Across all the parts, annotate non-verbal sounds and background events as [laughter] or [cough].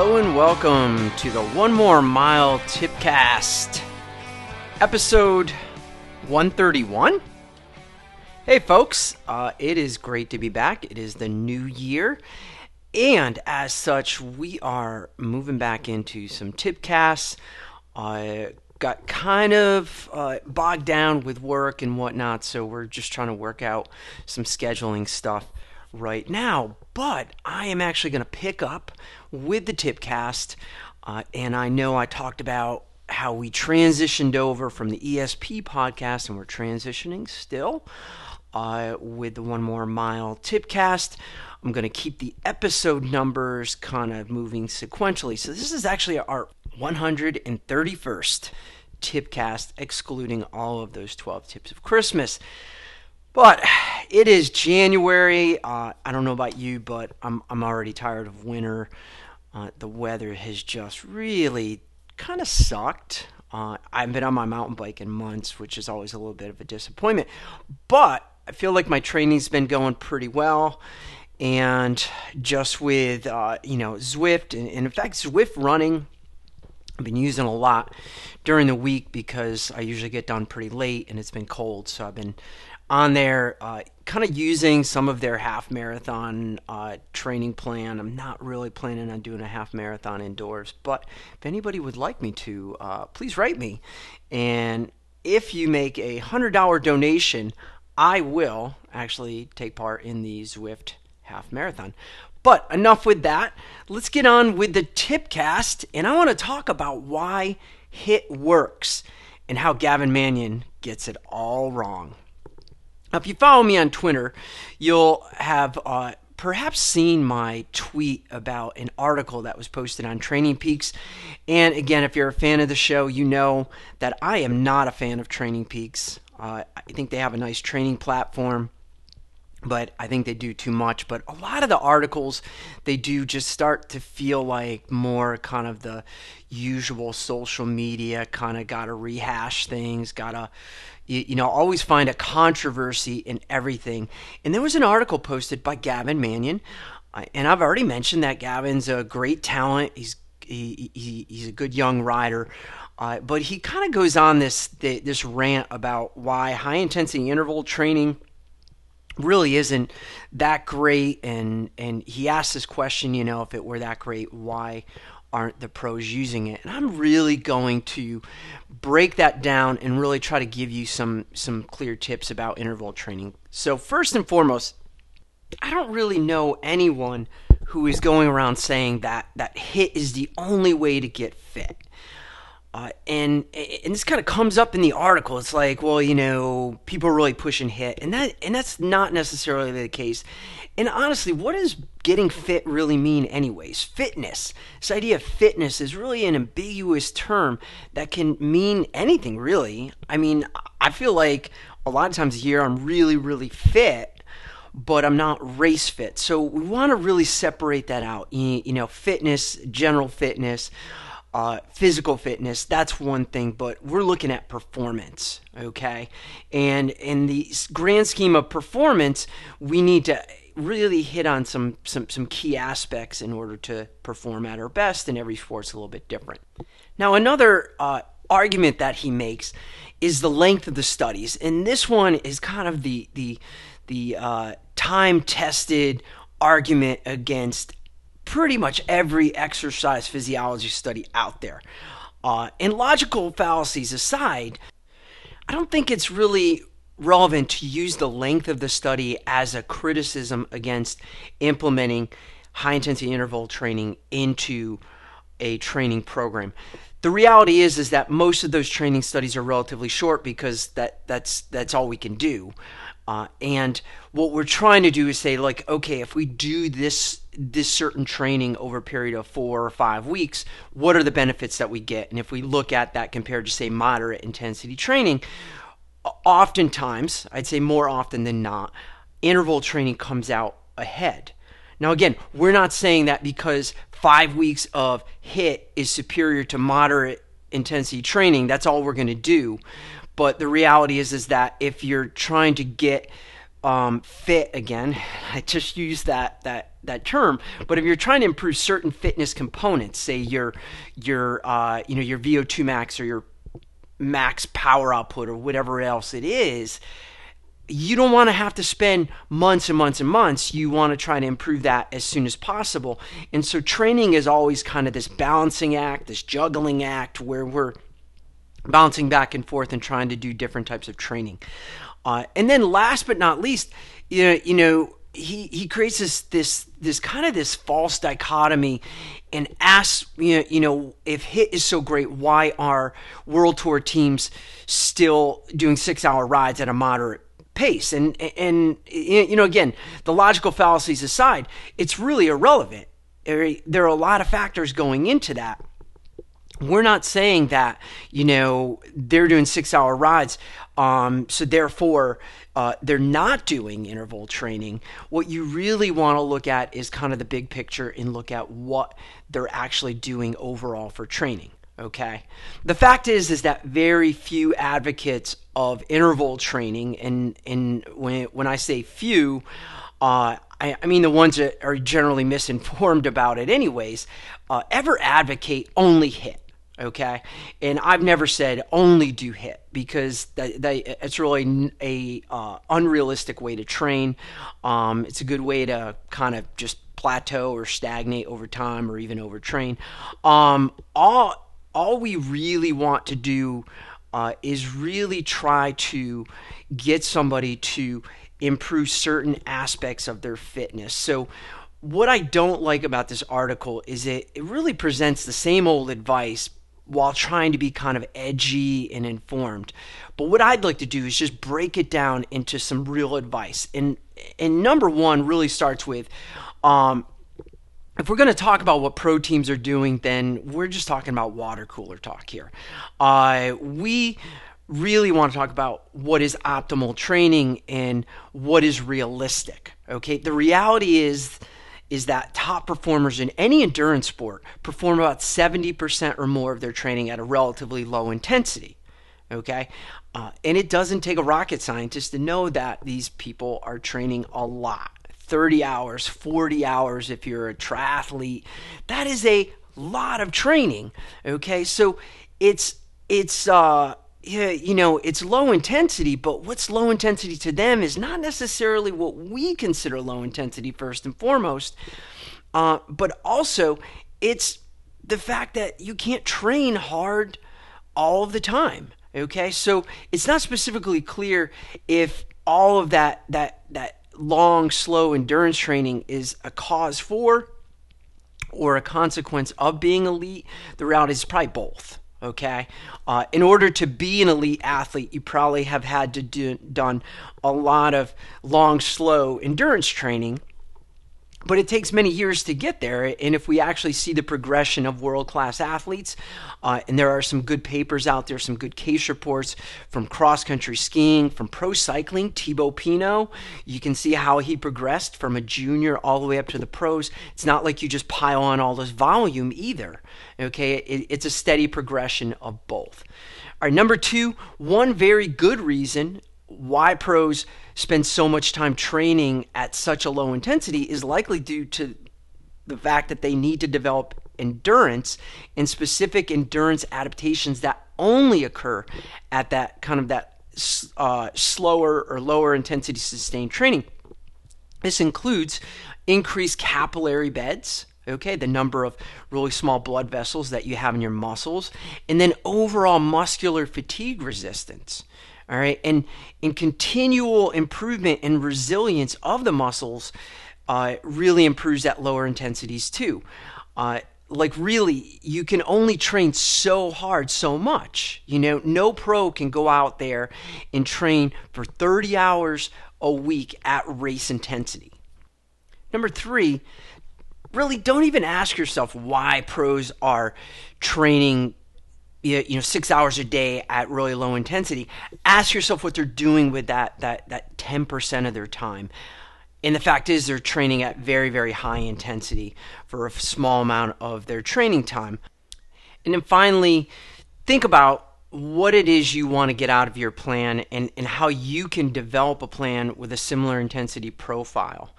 Hello and welcome to the One More Mile Tipcast, episode 131. Hey, folks, uh, it is great to be back. It is the new year, and as such, we are moving back into some tipcasts. I got kind of uh, bogged down with work and whatnot, so we're just trying to work out some scheduling stuff right now. But I am actually going to pick up with the Tipcast, uh, and I know I talked about how we transitioned over from the ESP podcast, and we're transitioning still uh, with the One More Mile Tipcast. I'm going to keep the episode numbers kind of moving sequentially. So this is actually our 131st Tipcast, excluding all of those 12 tips of Christmas. But it is January. Uh, I don't know about you, but I'm I'm already tired of winter. Uh, the weather has just really kind of sucked. Uh, I haven't been on my mountain bike in months, which is always a little bit of a disappointment. But I feel like my training's been going pretty well. And just with, uh, you know, Zwift, and, and in fact, Zwift running, I've been using a lot during the week because I usually get done pretty late and it's been cold. So I've been on there, uh, kind of using some of their half marathon uh, training plan. I'm not really planning on doing a half marathon indoors, but if anybody would like me to, uh, please write me. And if you make a $100 donation, I will actually take part in the Zwift half marathon. But enough with that. Let's get on with the tipcast, and I want to talk about why HIT works and how Gavin Mannion gets it all wrong. Now, if you follow me on Twitter, you'll have uh, perhaps seen my tweet about an article that was posted on Training Peaks. And again, if you're a fan of the show, you know that I am not a fan of Training Peaks. Uh, I think they have a nice training platform but I think they do too much. But a lot of the articles they do just start to feel like more kind of the usual social media kind of got to rehash things, got to you, know always find a controversy in everything. And there was an article posted by Gavin Mannion, uh, and I've already mentioned that Gavin's a great talent. He's he, he he's a good young rider. Uh, but he kind of goes on this this rant about why high intensity interval training really isn't that great and and he asked this question you know if it were that great why aren't the pros using it? And i'm really going to break that down and really try to give you some some clear tips about interval training. So first and foremost i don't really know anyone who is going around saying that that HIT is the only way to get fit uh, and and this kind of comes up in the article. It's like, well, you know, people are really pushing HIT, and that and that's not necessarily the case. And honestly, what does getting fit really mean, anyways? Fitness. This idea of fitness is really an ambiguous term that can mean anything, really. I mean, I feel like a lot of times a year I'm really, really fit, but I'm not race fit. So we want to really separate that out. You, you know, fitness, general fitness uh, physical fitness that's one thing but we're looking at performance okay? And in the grand scheme of performance we need to really hit on some some some key aspects in order to perform at our best and every sport's a little bit different. Now another uh, argument that he makes is the length of the studies and this one is kind of the the the uh, time tested argument against pretty much every exercise physiology study out there. Uh, and logical fallacies aside, I don't think it's really relevant to use the length of the study as a criticism against implementing high intensity interval training into a training program. The reality is is that most of those training studies are relatively short because that that's that's all we can do. Uh, and what we're trying to do is say, like, okay, if we do this this certain training over a period of four or five weeks, what are the benefits that we get? And if we look at that compared to, say, moderate intensity training, oftentimes, I'd say more often than not, interval training comes out ahead. Now, again, we're not saying that because five weeks of HIT is superior to moderate intensity training. That's all we're going to do. But the reality is, is that if you're trying to get um, fit again, [laughs] I just use that that that term. But if you're trying to improve certain fitness components, say your your uh, you know your VO2 max or your max power output or whatever else it is, you don't want to have to spend months and months and months. You want to try to improve that as soon as possible. And so training is always kind of this balancing act, this juggling act where we're bouncing back and forth and trying to do different types of training. Uh, and then last but not least, you know, you know he, he creates this this this kind of this false dichotomy and asks you know, you know if hit is so great why are world tour teams still doing six hour rides at a moderate pace. And and you know, again, the logical fallacies aside, it's really irrelevant. There are a lot of factors going into that. We're not saying that you know they're doing six-hour rides, um, so therefore uh, they're not doing interval training. What you really want to look at is kind of the big picture and look at what they're actually doing overall for training okay. The fact is is that very few advocates of interval training and and when when I say few uh, I, I, mean the ones that are generally misinformed about it anyways uh, ever advocate only hit okay? And i've never said only do hit because it's really a uh, unrealistic way to train. Um, it's a good way to kind of just plateau or stagnate over time or even overtrain. Um, all all we really want to do uh, is really try to get somebody to improve certain aspects of their fitness. So, what I don't like about this article is it, it really presents the same old advice while trying to be kind of edgy and informed. But what I'd like to do is just break it down into some real advice. And and number one really starts with um, if we're going to talk about what pro teams are doing, then we're just talking about water cooler talk here. Uh, we really want to talk about what is optimal training and what is realistic. Okay, the reality is is that top performers in any endurance sport perform about 70% or more of their training at a relatively low intensity. Okay, uh, and it doesn't take a rocket scientist to know that these people are training a lot. 30 hours, 40 hours if you're a triathlete. That is a lot of training. Okay? So it's it's uh you know, it's low intensity, but what's low intensity to them is not necessarily what we consider low intensity first and foremost. Uh, but also, it's the fact that you can't train hard all the time. Okay, so it's not specifically clear if all of that that that long, slow endurance training is a cause for or a consequence of being elite, the reality is probably both. Okay, uh, in order to be an elite athlete, you probably have had to do done a lot of long, slow endurance training but it takes many years to get there. And if we actually see the progression of world class athletes, uh, and there are some good papers out there, some good case reports from cross country skiing, from pro cycling, Thibaut Pinot, you can see how he progressed from a junior all the way up to the pros. It's not like you just pile on all this volume either. Okay, it, it's a steady progression of both. All right, number two, one very good reason why pros spend so much time training at such a low intensity is likely due to the fact that they need to develop endurance and specific endurance adaptations that only occur at that kind of that uh, slower or lower intensity sustained training. This includes increased capillary beds, okay, the number of really small blood vessels that you have in your muscles, and then overall muscular fatigue resistance all right? And in continual improvement and resilience of the muscles uh, really improves at lower intensities too. Uh, like really you can only train so hard so much you know? No pro can go out there and train for 30 hours a week at race intensity. Number three really don't even ask yourself why pros are training you know six hours a day at really low intensity. Ask yourself what they're doing with that that that 10% of their time. And the fact is they're training at very very high intensity for a small amount of their training time. And then finally think about what it is you want to get out of your plan and, and how you can develop a plan with a similar intensity profile.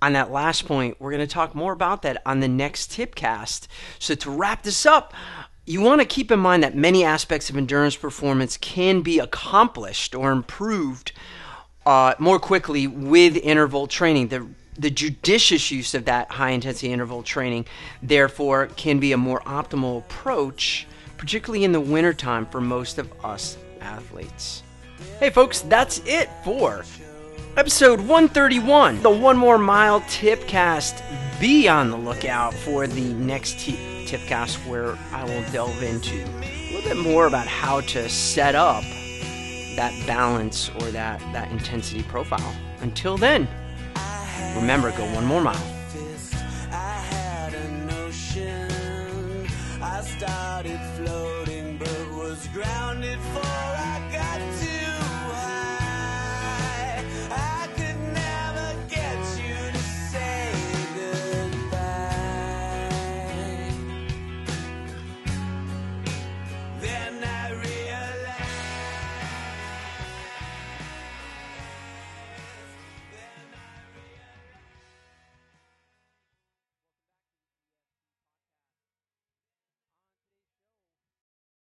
On that last point, we're going to talk more about that on the next tipcast. So, to wrap this up, you want to keep in mind that many aspects of endurance performance can be accomplished or improved uh, more quickly with interval training. The the judicious use of that high intensity interval training, therefore, can be a more optimal approach particularly in the wintertime for most of us athletes. Hey, folks, that's it for episode 131, the One More Mile Tipcast. Be on the lookout for the next t- Tipcast where I will delve into a little bit more about how to set up that balance or that, that intensity profile. Until then, remember, go one more mile. Started floating but was grounded for I